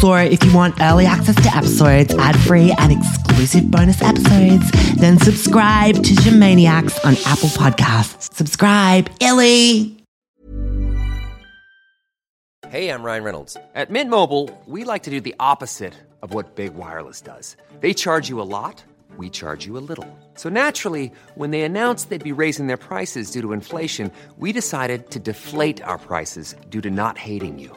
So if you want early access to episodes, ad-free and exclusive bonus episodes, then subscribe to Jamaniacs on Apple Podcasts. Subscribe, Illy. Hey, I'm Ryan Reynolds. At Mint Mobile, we like to do the opposite of what Big Wireless does. They charge you a lot, we charge you a little. So naturally, when they announced they'd be raising their prices due to inflation, we decided to deflate our prices due to not hating you.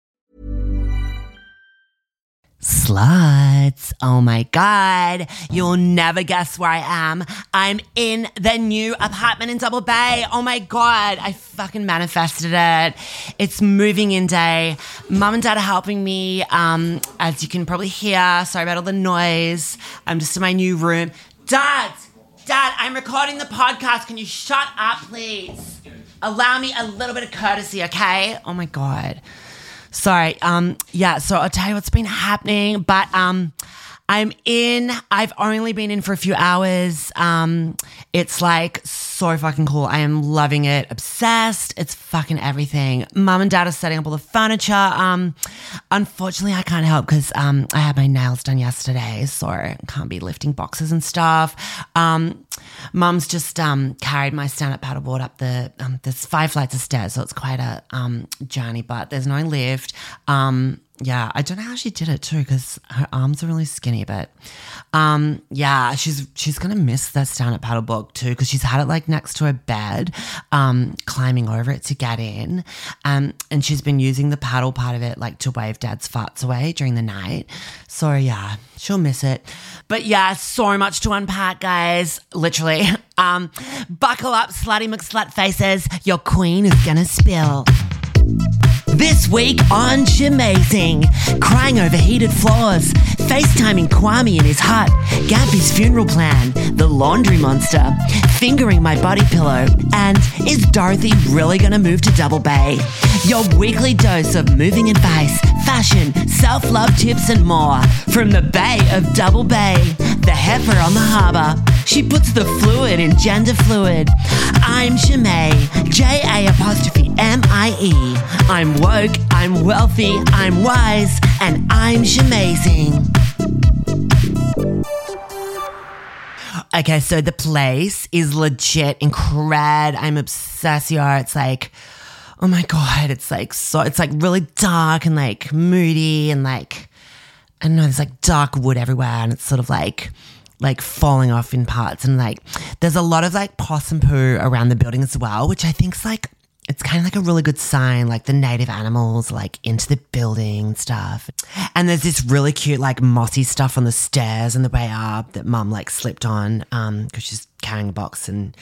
Sluts. Oh my God. You'll never guess where I am. I'm in the new apartment in Double Bay. Oh my God. I fucking manifested it. It's moving in day. Mum and dad are helping me. Um, as you can probably hear, sorry about all the noise. I'm just in my new room. Dad, Dad, I'm recording the podcast. Can you shut up, please? Allow me a little bit of courtesy, okay? Oh my God. Sorry. Um, yeah, so I'll tell you what's been happening, but um I'm in. I've only been in for a few hours. Um, it's like so fucking cool. I am loving it. Obsessed. It's fucking everything. Mum and dad are setting up all the furniture. Um, unfortunately, I can't help because um, I had my nails done yesterday, so I can't be lifting boxes and stuff. Um, Mum's just um carried my stand-up paddleboard up the um, there's five flights of stairs, so it's quite a um journey. But there's no lift. Um, yeah, I don't know how she did it too because her arms are really skinny. But um, yeah, she's she's gonna miss that stand up paddle book too because she's had it like next to her bed, um, climbing over it to get in, um, and she's been using the paddle part of it like to wave dad's farts away during the night. So yeah, she'll miss it. But yeah, so much to unpack, guys. Literally. Um, buckle up, slutty McSlut faces. Your queen is gonna spill. This week on Jamazing, crying over heated floors, FaceTiming Kwame in his hut, Gampy's funeral plan, the laundry monster, fingering my body pillow, and is Dorothy really gonna move to Double Bay? Your weekly dose of moving advice, fashion, self love tips, and more from the Bay of Double Bay, the heifer on the harbour. She puts the fluid in gender fluid. I'm Ja'mie, J A apostrophe M I E. I'm woke, I'm wealthy, I'm wise, and I'm Jamazing. Okay, so the place is legit incred. I'm obsessed. y'all. It's like, oh my god, it's like so. It's like really dark and like moody and like I don't know. There's like dark wood everywhere, and it's sort of like like falling off in parts. And like there's a lot of like possum poo around the building as well, which I think's like it's kind of like a really good sign, like the native animals like into the building stuff. And there's this really cute like mossy stuff on the stairs on the way up that mum like slipped on um because she's carrying a box and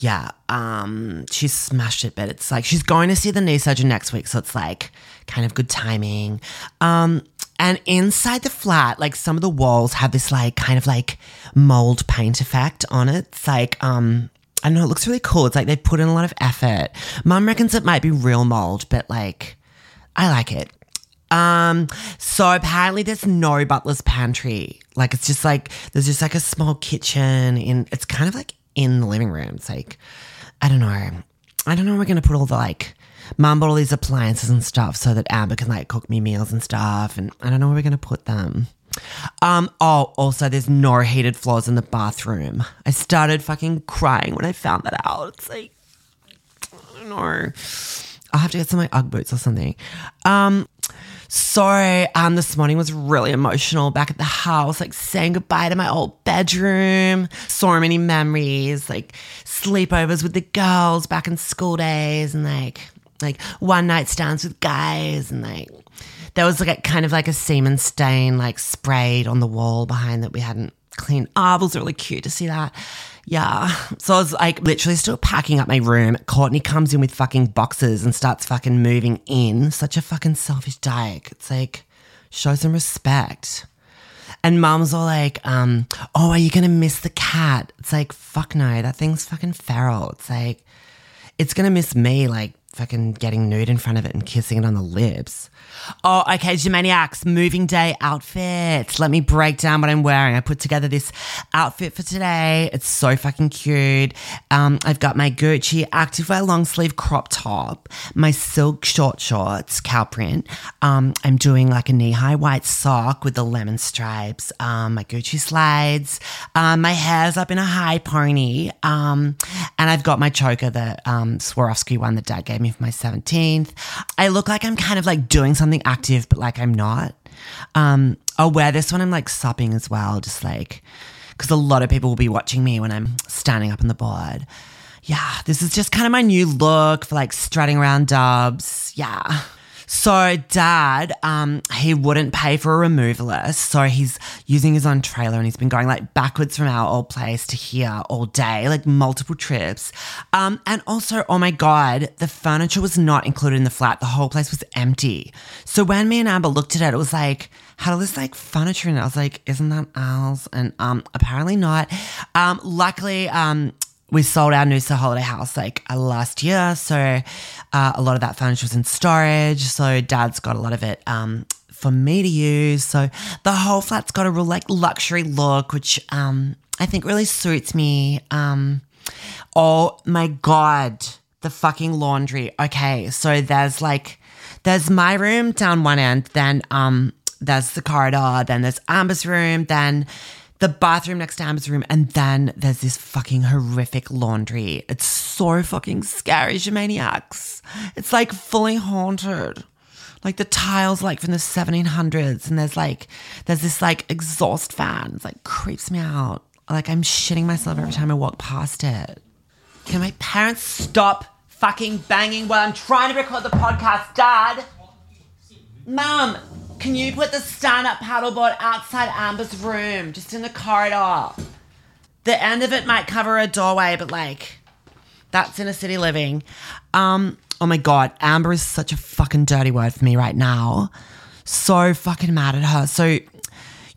yeah, um she smashed it, but it's like she's going to see the knee surgeon next week, so it's like kind of good timing. Um and inside the flat, like some of the walls have this like kind of like mold paint effect on it. It's like um I don't know, it looks really cool. It's like they put in a lot of effort. Mum reckons it might be real mold, but like, I like it. Um, so apparently there's no butler's pantry. Like it's just like there's just like a small kitchen in it's kind of like in the living room. It's like I don't know. I don't know where we're gonna put all the like mum bought all these appliances and stuff so that Amber can like cook me meals and stuff and I don't know where we're gonna put them. Um, oh, also, there's no heated floors in the bathroom. I started fucking crying when I found that out. It's like, I don't know. I'll have to get some my Ugg boots or something. Um, so um, this morning was really emotional back at the house, like saying goodbye to my old bedroom. So many memories, like sleepovers with the girls back in school days, and like like one night stands with guys, and like there was like kind of like a semen stain like sprayed on the wall behind that we hadn't cleaned up. It was really cute to see that. Yeah. So I was like literally still packing up my room. Courtney comes in with fucking boxes and starts fucking moving in. Such a fucking selfish dyke. It's like, show some respect. And mom's all like, um, oh, are you gonna miss the cat? It's like, fuck no, that thing's fucking feral. It's like, it's gonna miss me like fucking getting nude in front of it and kissing it on the lips. Oh, okay, Jamaniacs, moving day outfits. Let me break down what I'm wearing. I put together this outfit for today. It's so fucking cute. Um, I've got my Gucci activewear long sleeve crop top, my silk short shorts, cow print. Um, I'm doing like a knee high white sock with the lemon stripes, um, my Gucci slides. Um, my hair's up in a high pony. Um, and I've got my choker, the um, Swarovski one that dad gave me for my 17th. I look like I'm kind of like doing something active, but like I'm not. Um, I'll wear this when I'm like supping as well, just like, because a lot of people will be watching me when I'm standing up on the board. Yeah, this is just kind of my new look for like strutting around dubs. Yeah. So dad, um, he wouldn't pay for a removalist, so he's using his own trailer and he's been going like backwards from our old place to here all day, like multiple trips. Um, and also, oh my god, the furniture was not included in the flat. The whole place was empty. So when me and Amber looked at it, it was like had all this like furniture in it. I was like, isn't that ours? And um, apparently not. Um, luckily, um, we sold our Noosa holiday house like uh, last year. So uh, a lot of that furniture was in storage. So dad's got a lot of it um, for me to use. So the whole flat's got a real like luxury look, which um, I think really suits me. Um, oh my God, the fucking laundry. Okay. So there's like, there's my room down one end, then um, there's the corridor, then there's Amber's room, then the bathroom next to Amber's room, and then there's this fucking horrific laundry. It's so fucking scary, maniacs. It's like fully haunted. Like the tiles, like from the 1700s, and there's like there's this like exhaust fan. It's like creeps me out. Like I'm shitting myself every time I walk past it. Can my parents stop fucking banging while I'm trying to record the podcast, Dad? Mum, can you put the stand up paddleboard outside Amber's room, just in the corridor? The end of it might cover a doorway, but like, that's in a city living. Um, oh my god, Amber is such a fucking dirty word for me right now. So fucking mad at her. So,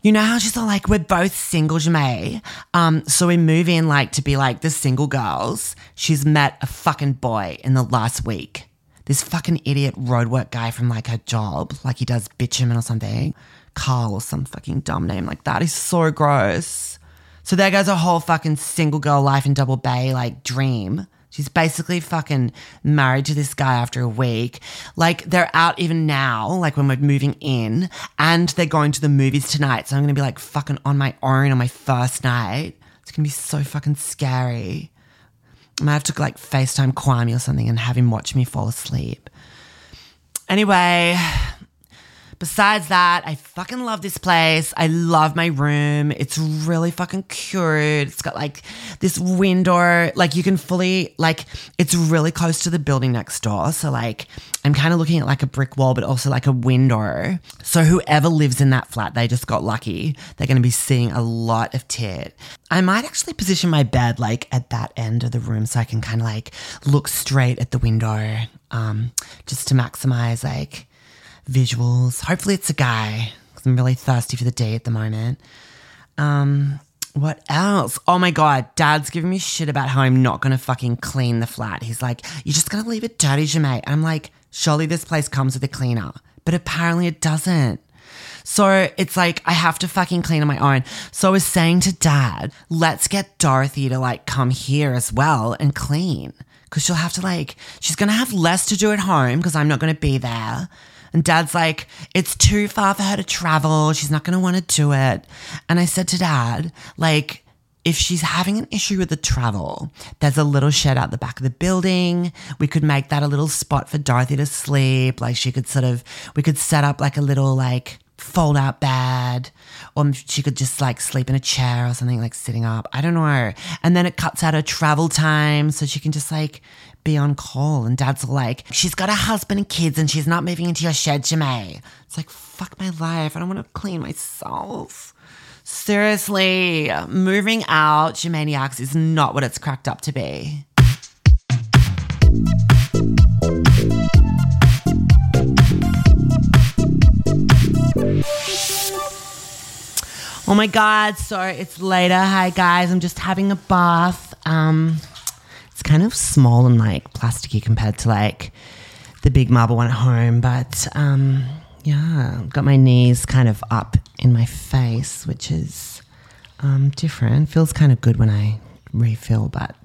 you know how she's all like, we're both single, Ja'mie. Um, so we move in like to be like the single girls. She's met a fucking boy in the last week this fucking idiot roadwork guy from like her job, like he does bitumen or something, Carl or some fucking dumb name like that. He's so gross. So there goes a whole fucking single girl life in Double Bay like dream. She's basically fucking married to this guy after a week. Like they're out even now, like when we're moving in, and they're going to the movies tonight. So I'm gonna be like fucking on my own on my first night. It's gonna be so fucking scary. I might have to like FaceTime Kwame or something and have him watch me fall asleep. Anyway, besides that, I fucking love this place. I love my room. It's really fucking cute. It's got like this window, like you can fully, like, it's really close to the building next door. So, like, I'm kind of looking at like a brick wall, but also like a window. So, whoever lives in that flat, they just got lucky. They're going to be seeing a lot of tit. I might actually position my bed like at that end of the room so I can kind of like look straight at the window um, just to maximize like visuals. Hopefully, it's a guy because I'm really thirsty for the D at the moment. Um, what else? Oh my god, dad's giving me shit about how I'm not gonna fucking clean the flat. He's like, You're just gonna leave it dirty, Ja'mie. I'm like, Surely this place comes with a cleaner. But apparently it doesn't. So it's like I have to fucking clean on my own. So I was saying to dad, let's get Dorothy to like come here as well and clean. Cause she'll have to like, she's gonna have less to do at home because I'm not gonna be there. And dad's like, it's too far for her to travel. She's not gonna wanna do it. And I said to dad, like, if she's having an issue with the travel, there's a little shed out the back of the building. We could make that a little spot for Dorothy to sleep. Like she could sort of, we could set up like a little like fold out bed or she could just like sleep in a chair or something like sitting up. I don't know. And then it cuts out her travel time so she can just like be on call. And dad's like, she's got a husband and kids and she's not moving into your shed, Ja'mie. It's like, fuck my life. I don't want to clean myself. Seriously, moving out, Jamaniacs is not what it's cracked up to be. Oh my god, sorry, it's later. Hi guys, I'm just having a bath. Um it's kind of small and like plasticky compared to like the big marble one at home. But um, yeah, got my knees kind of up in my face, which is um, different. Feels kind of good when I refill, but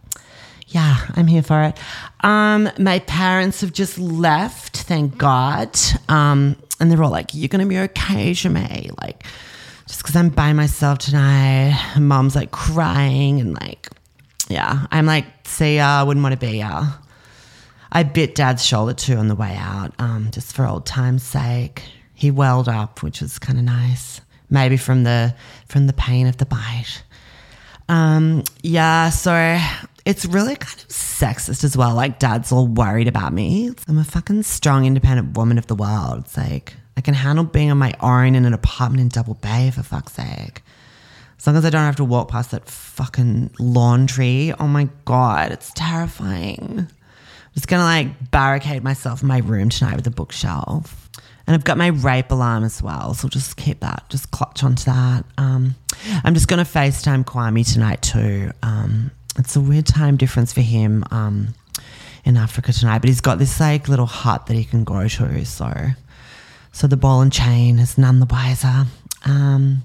yeah, I'm here for it. Um, my parents have just left, thank God. Um, and they're all like, "You're gonna be okay, Ja'mie." Like, just because I'm by myself tonight. Mom's like crying and like, yeah, I'm like, see ya, wouldn't want to be ya. I bit Dad's shoulder too on the way out, um, just for old time's sake. He welled up, which was kind of nice. Maybe from the from the pain of the bite. Um, yeah, so it's really kind of sexist as well. Like, dad's all worried about me. I'm a fucking strong, independent woman of the world. It's like, I can handle being on my own in an apartment in Double Bay, for fuck's sake. As long as I don't have to walk past that fucking laundry. Oh my God, it's terrifying. I'm just gonna like barricade myself in my room tonight with a bookshelf. And I've got my rape alarm as well, so just keep that, just clutch onto that. Um, I'm just to FaceTime Kwame tonight too. Um, it's a weird time difference for him um, in Africa tonight, but he's got this like little hut that he can go to. So, so the ball and chain is none the wiser. Um,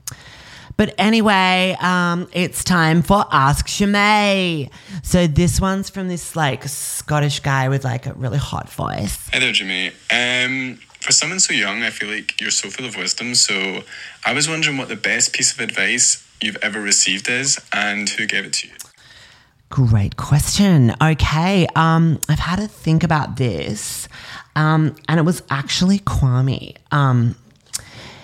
but anyway, um, it's time for Ask Ja'mie. So this one's from this like Scottish guy with like a really hot voice. Hey there, Jimmy. Um, for someone so young, I feel like you're so full of wisdom. So I was wondering what the best piece of advice you've ever received is and who gave it to you. Great question. Okay, um, I've had to think about this, um, and it was actually Kwame. Um,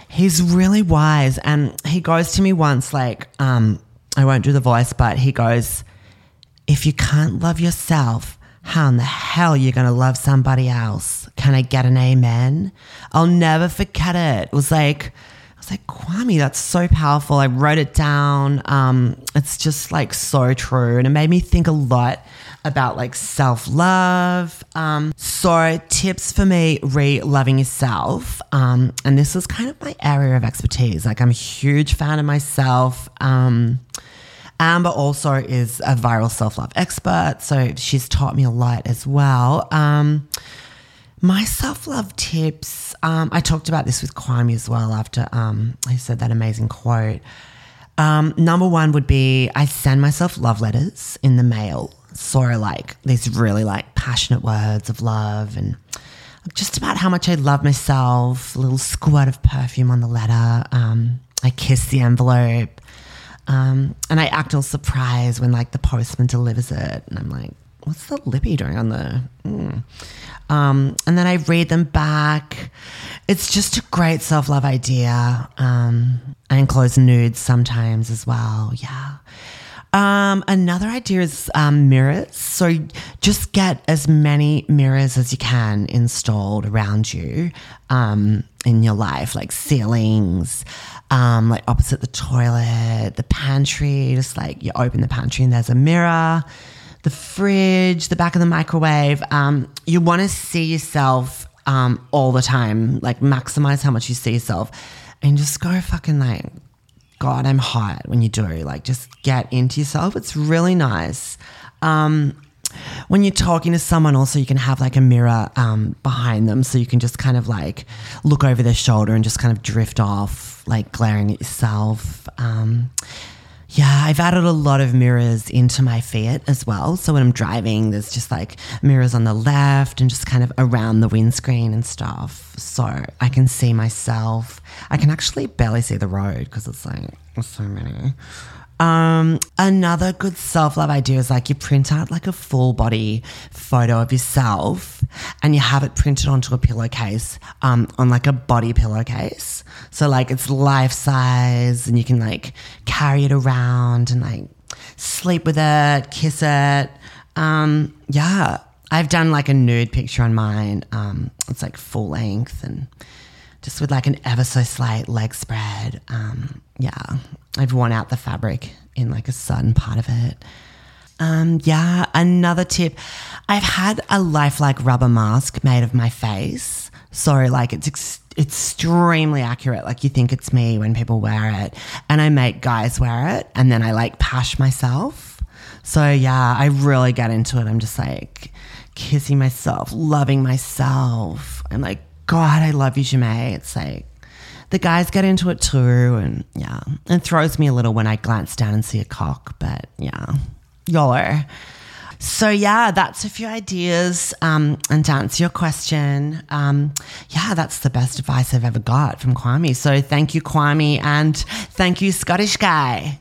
he's really wise, and he goes to me once, like, um, I won't do the voice, but he goes, "If you can't love yourself, how in the hell are you going to love somebody else? Can I get an amen?" I'll never forget it. It was like. I was like, Kwame, that's so powerful. I wrote it down. Um, it's just like so true. And it made me think a lot about like self love. Um, so, tips for me re loving yourself. Um, and this is kind of my area of expertise. Like, I'm a huge fan of myself. Um, Amber also is a viral self love expert. So, she's taught me a lot as well. Um, my self love tips, um, I talked about this with Kwame as well after um, I said that amazing quote. Um, number one would be I send myself love letters in the mail. So, like these really like passionate words of love and just about how much I love myself, a little squirt of perfume on the letter. Um, I kiss the envelope. Um, and I act all surprised when like the postman delivers it. And I'm like, what's the lippy doing on the. Mm. Um, and then I read them back. It's just a great self love idea. Um, I enclose nudes sometimes as well. Yeah. Um, another idea is um, mirrors. So just get as many mirrors as you can installed around you um, in your life, like ceilings, um, like opposite the toilet, the pantry. Just like you open the pantry and there's a mirror the fridge, the back of the microwave. Um, you want to see yourself um, all the time, like maximize how much you see yourself, and just go fucking like, God, I'm hot when you do. Like, just get into yourself. It's really nice. Um, when you're talking to someone, also, you can have like a mirror um, behind them so you can just kind of like look over their shoulder and just kind of drift off, like glaring at yourself. Um, yeah, I've added a lot of mirrors into my Fiat as well. So when I'm driving, there's just like mirrors on the left and just kind of around the windscreen and stuff. So I can see myself. I can actually barely see the road because it's like so many. Um, another good self love idea is like you print out like a full body photo of yourself and you have it printed onto a pillowcase, um, on like a body pillowcase. So like it's life size and you can like carry it around and like sleep with it, kiss it. Um, yeah, I've done like a nude picture on mine. Um, it's like full length and just with like an ever so slight leg spread. Um, yeah, I've worn out the fabric in like a certain part of it. Um, yeah, another tip. I've had a lifelike rubber mask made of my face. So like it's ex- extremely accurate. Like you think it's me when people wear it. And I make guys wear it and then I like pash myself. So yeah, I really get into it. I'm just like kissing myself, loving myself. I'm like, God, I love you, Ja'mie. It's like the guys get into it too, and yeah, it throws me a little when I glance down and see a cock. But yeah, YOLO. So yeah, that's a few ideas. Um, and to answer your question, um, yeah, that's the best advice I've ever got from Kwame. So thank you, Kwame, and thank you, Scottish guy.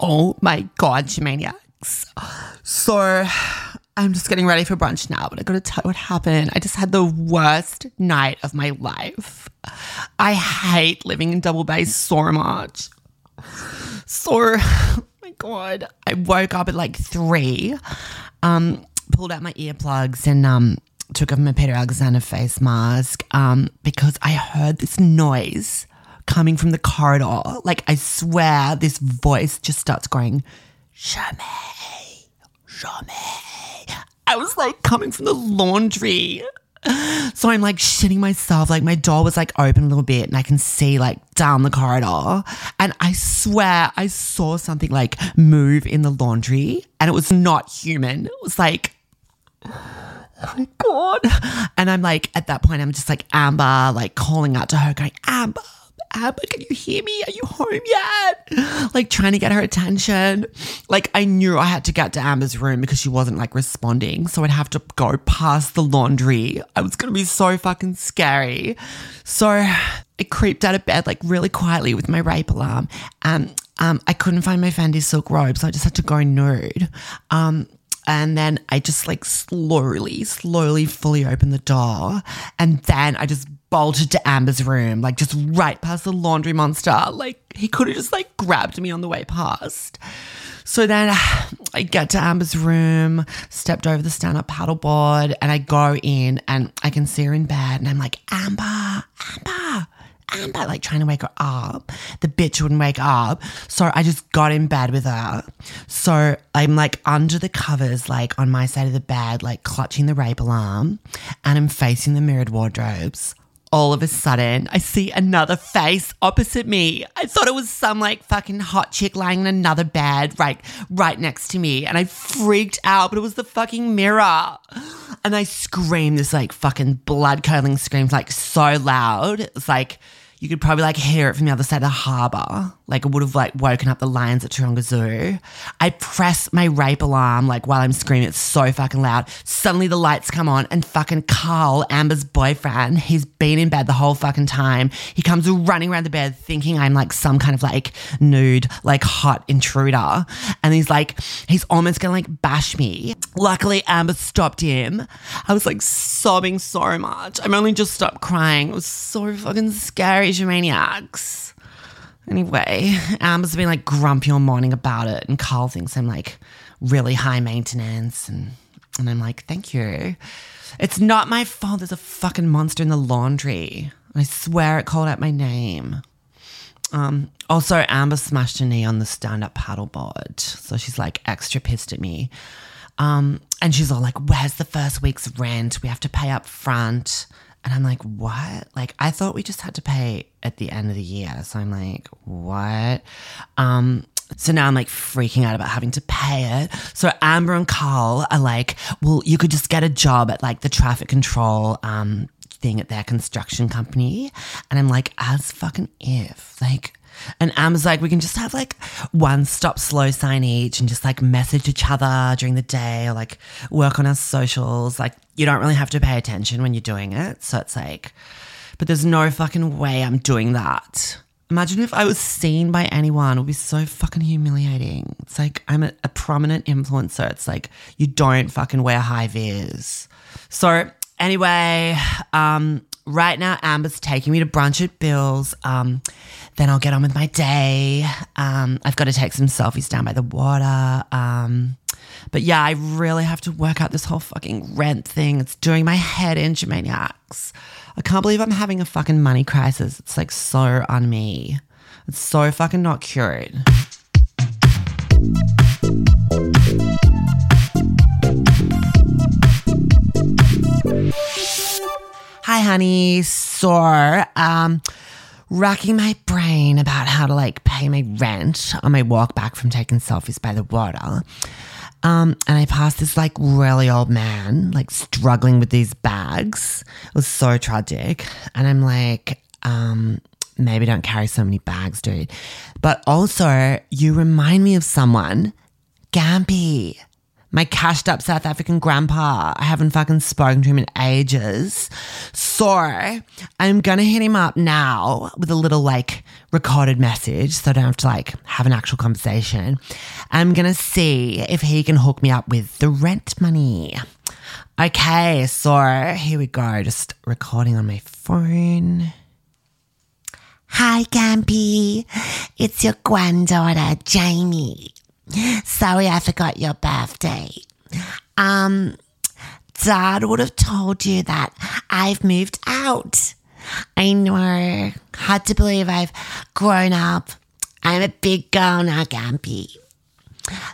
Oh my God, maniacs. So I'm just getting ready for brunch now, but I gotta tell you what happened. I just had the worst night of my life. I hate living in Double Bay so much. So, oh my God, I woke up at like three, um, pulled out my earplugs and um, took off my Peter Alexander face mask um, because I heard this noise coming from the corridor. Like, I swear, this voice just starts going, Jamais, jamais. I was like coming from the laundry. So I'm like shitting myself. Like my door was like open a little bit and I can see like down the corridor. And I swear I saw something like move in the laundry and it was not human. It was like, oh my God. And I'm like, at that point, I'm just like Amber, like calling out to her, going, Amber. Amber, can you hear me? Are you home yet? Like trying to get her attention. Like I knew I had to get to Amber's room because she wasn't like responding. So I'd have to go past the laundry. I was going to be so fucking scary. So I creeped out of bed like really quietly with my rape alarm. And um, I couldn't find my Fendi silk robe, so I just had to go nude. Um, and then I just like slowly, slowly fully opened the door. And then I just bolted to Amber's room, like just right past the laundry monster. Like he could have just like grabbed me on the way past. So then I get to Amber's room, stepped over the stand up paddleboard, and I go in and I can see her in bed. And I'm like, Amber, Amber. Amber, like trying to wake her up. The bitch wouldn't wake up. So I just got in bed with her. So I'm like under the covers, like on my side of the bed, like clutching the rape alarm, and I'm facing the mirrored wardrobes. All of a sudden, I see another face opposite me. I thought it was some like fucking hot chick lying in another bed, right, right next to me. And I freaked out, but it was the fucking mirror. And I screamed this like fucking blood curdling scream, like so loud. It was like, you could probably like hear it from the other side of the harbour. Like it would have like woken up the lions at Taronga Zoo. I press my rape alarm like while I'm screaming. It's so fucking loud. Suddenly the lights come on and fucking Carl, Amber's boyfriend, he's been in bed the whole fucking time. He comes running around the bed thinking I'm like some kind of like nude, like hot intruder. And he's like, he's almost gonna like bash me. Luckily, Amber stopped him. I was like sobbing so much. I'm only just stopped crying. It was so fucking scary, maniacs. Anyway, Amber's been like grumpy all morning about it, and Carl thinks I'm like really high maintenance, and and I'm like, thank you. It's not my fault. There's a fucking monster in the laundry. I swear it called out my name. Um, also, Amber smashed her knee on the stand-up paddleboard, so she's like extra pissed at me. Um, and she's all like, "Where's the first week's rent? We have to pay up front." And I'm like, what? Like, I thought we just had to pay at the end of the year. So I'm like, what? Um, so now I'm like freaking out about having to pay it. So Amber and Carl are like, well, you could just get a job at like the traffic control um, thing at their construction company. And I'm like, as fucking if. Like, and Amber's like, we can just have like one stop slow sign each and just like message each other during the day or like work on our socials. Like, you don't really have to pay attention when you're doing it. So it's like, but there's no fucking way I'm doing that. Imagine if I was seen by anyone. It would be so fucking humiliating. It's like I'm a, a prominent influencer. It's like you don't fucking wear high vis. So anyway, um, right now Amber's taking me to brunch at Bill's. Um, then I'll get on with my day. Um, I've got to take some selfies down by the water. Um, but yeah, I really have to work out this whole fucking rent thing. It's doing my head in, maniacs. I can't believe I'm having a fucking money crisis. It's like so on me. It's so fucking not cured. Hi, honey. So, um, racking my brain about how to like pay my rent on my walk back from taking selfies by the water. Um, and I passed this like really old man, like struggling with these bags. It was so tragic. And I'm like, um, maybe don't carry so many bags, dude. But also, you remind me of someone, Gampy my cashed up South African grandpa. I haven't fucking spoken to him in ages. So I'm gonna hit him up now with a little like recorded message so I don't have to like have an actual conversation. I'm gonna see if he can hook me up with the rent money. Okay, so here we go. Just recording on my phone. Hi, Gampy. It's your granddaughter, Jamie. Sorry, I forgot your birthday. Um, Dad would have told you that I've moved out. I know. Hard to believe I've grown up. I'm a big girl now, Gampy.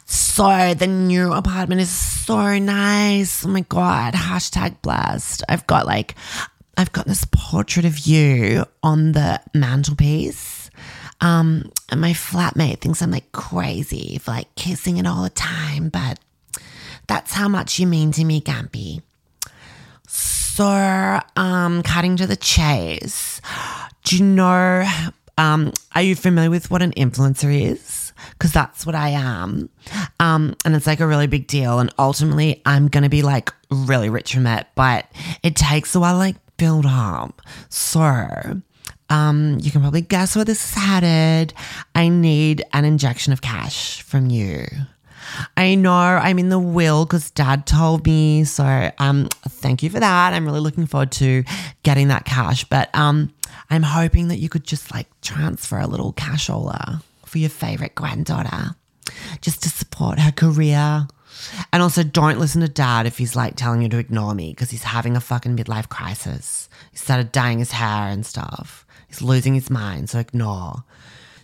So the new apartment is so nice. Oh my god. Hashtag blessed. I've got like I've got this portrait of you on the mantelpiece um, and my flatmate thinks I'm like crazy for like kissing it all the time, but that's how much you mean to me, Gampy. So, um, cutting to the chase. Do you know, um, are you familiar with what an influencer is? Because that's what I am. Um, and it's like a really big deal. And ultimately, I'm going to be like really rich from it, but it takes a while like build up. So, um, you can probably guess where this is headed. I need an injection of cash from you. I know I'm in the will because dad told me. So um thank you for that. I'm really looking forward to getting that cash. But um I'm hoping that you could just like transfer a little cashola for your favorite granddaughter. Just to support her career. And also don't listen to dad if he's like telling you to ignore me because he's having a fucking midlife crisis. He started dyeing his hair and stuff. He's losing his mind, so ignore.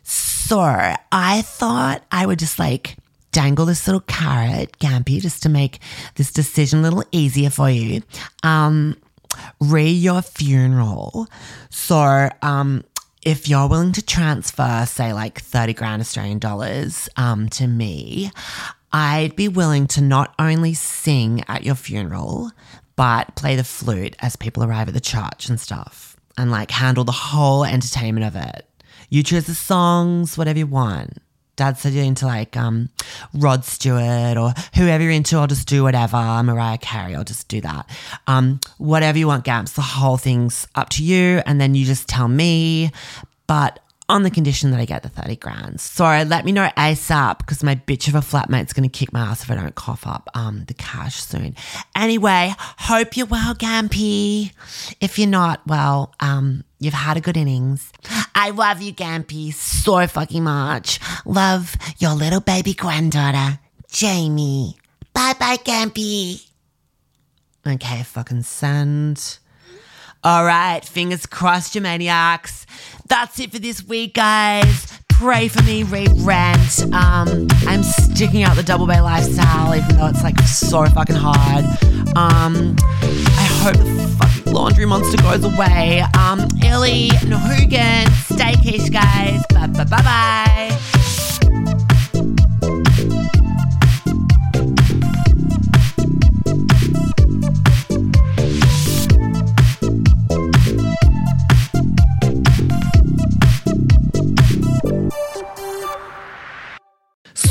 So I thought I would just like dangle this little carrot, Gampy, just to make this decision a little easier for you. Um, re your funeral. So, um, if you're willing to transfer, say, like 30 grand Australian dollars um, to me, I'd be willing to not only sing at your funeral, but play the flute as people arrive at the church and stuff and like handle the whole entertainment of it. You choose the songs, whatever you want. Dad said you're into like um, Rod Stewart or whoever you're into, I'll just do whatever. Mariah Carey, I'll just do that. Um, whatever you want, Gamps, the whole thing's up to you. And then you just tell me. But on the condition that I get the 30 grand. Sorry, let me know ASAP because my bitch of a flatmate's going to kick my ass if I don't cough up um, the cash soon. Anyway, hope you're well, Gampy. If you're not, well, um, you've had a good innings. I love you, Gampy, so fucking much. Love your little baby granddaughter, Jamie. Bye bye, Gampy. Okay, fucking send. All right, fingers crossed, you maniacs. That's it for this week, guys. Pray for me, read rent. Um, I'm sticking out the double bay lifestyle, even though it's like so fucking hard. Um, I hope the fucking laundry monster goes away. Um, Illy, Nahugan, stay quiche, guys. Bye bye bye bye.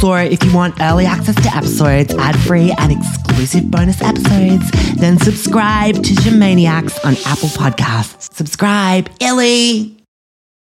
If you want early access to episodes, ad-free and exclusive bonus episodes, then subscribe to Jamaniacs on Apple Podcasts. Subscribe, Illy!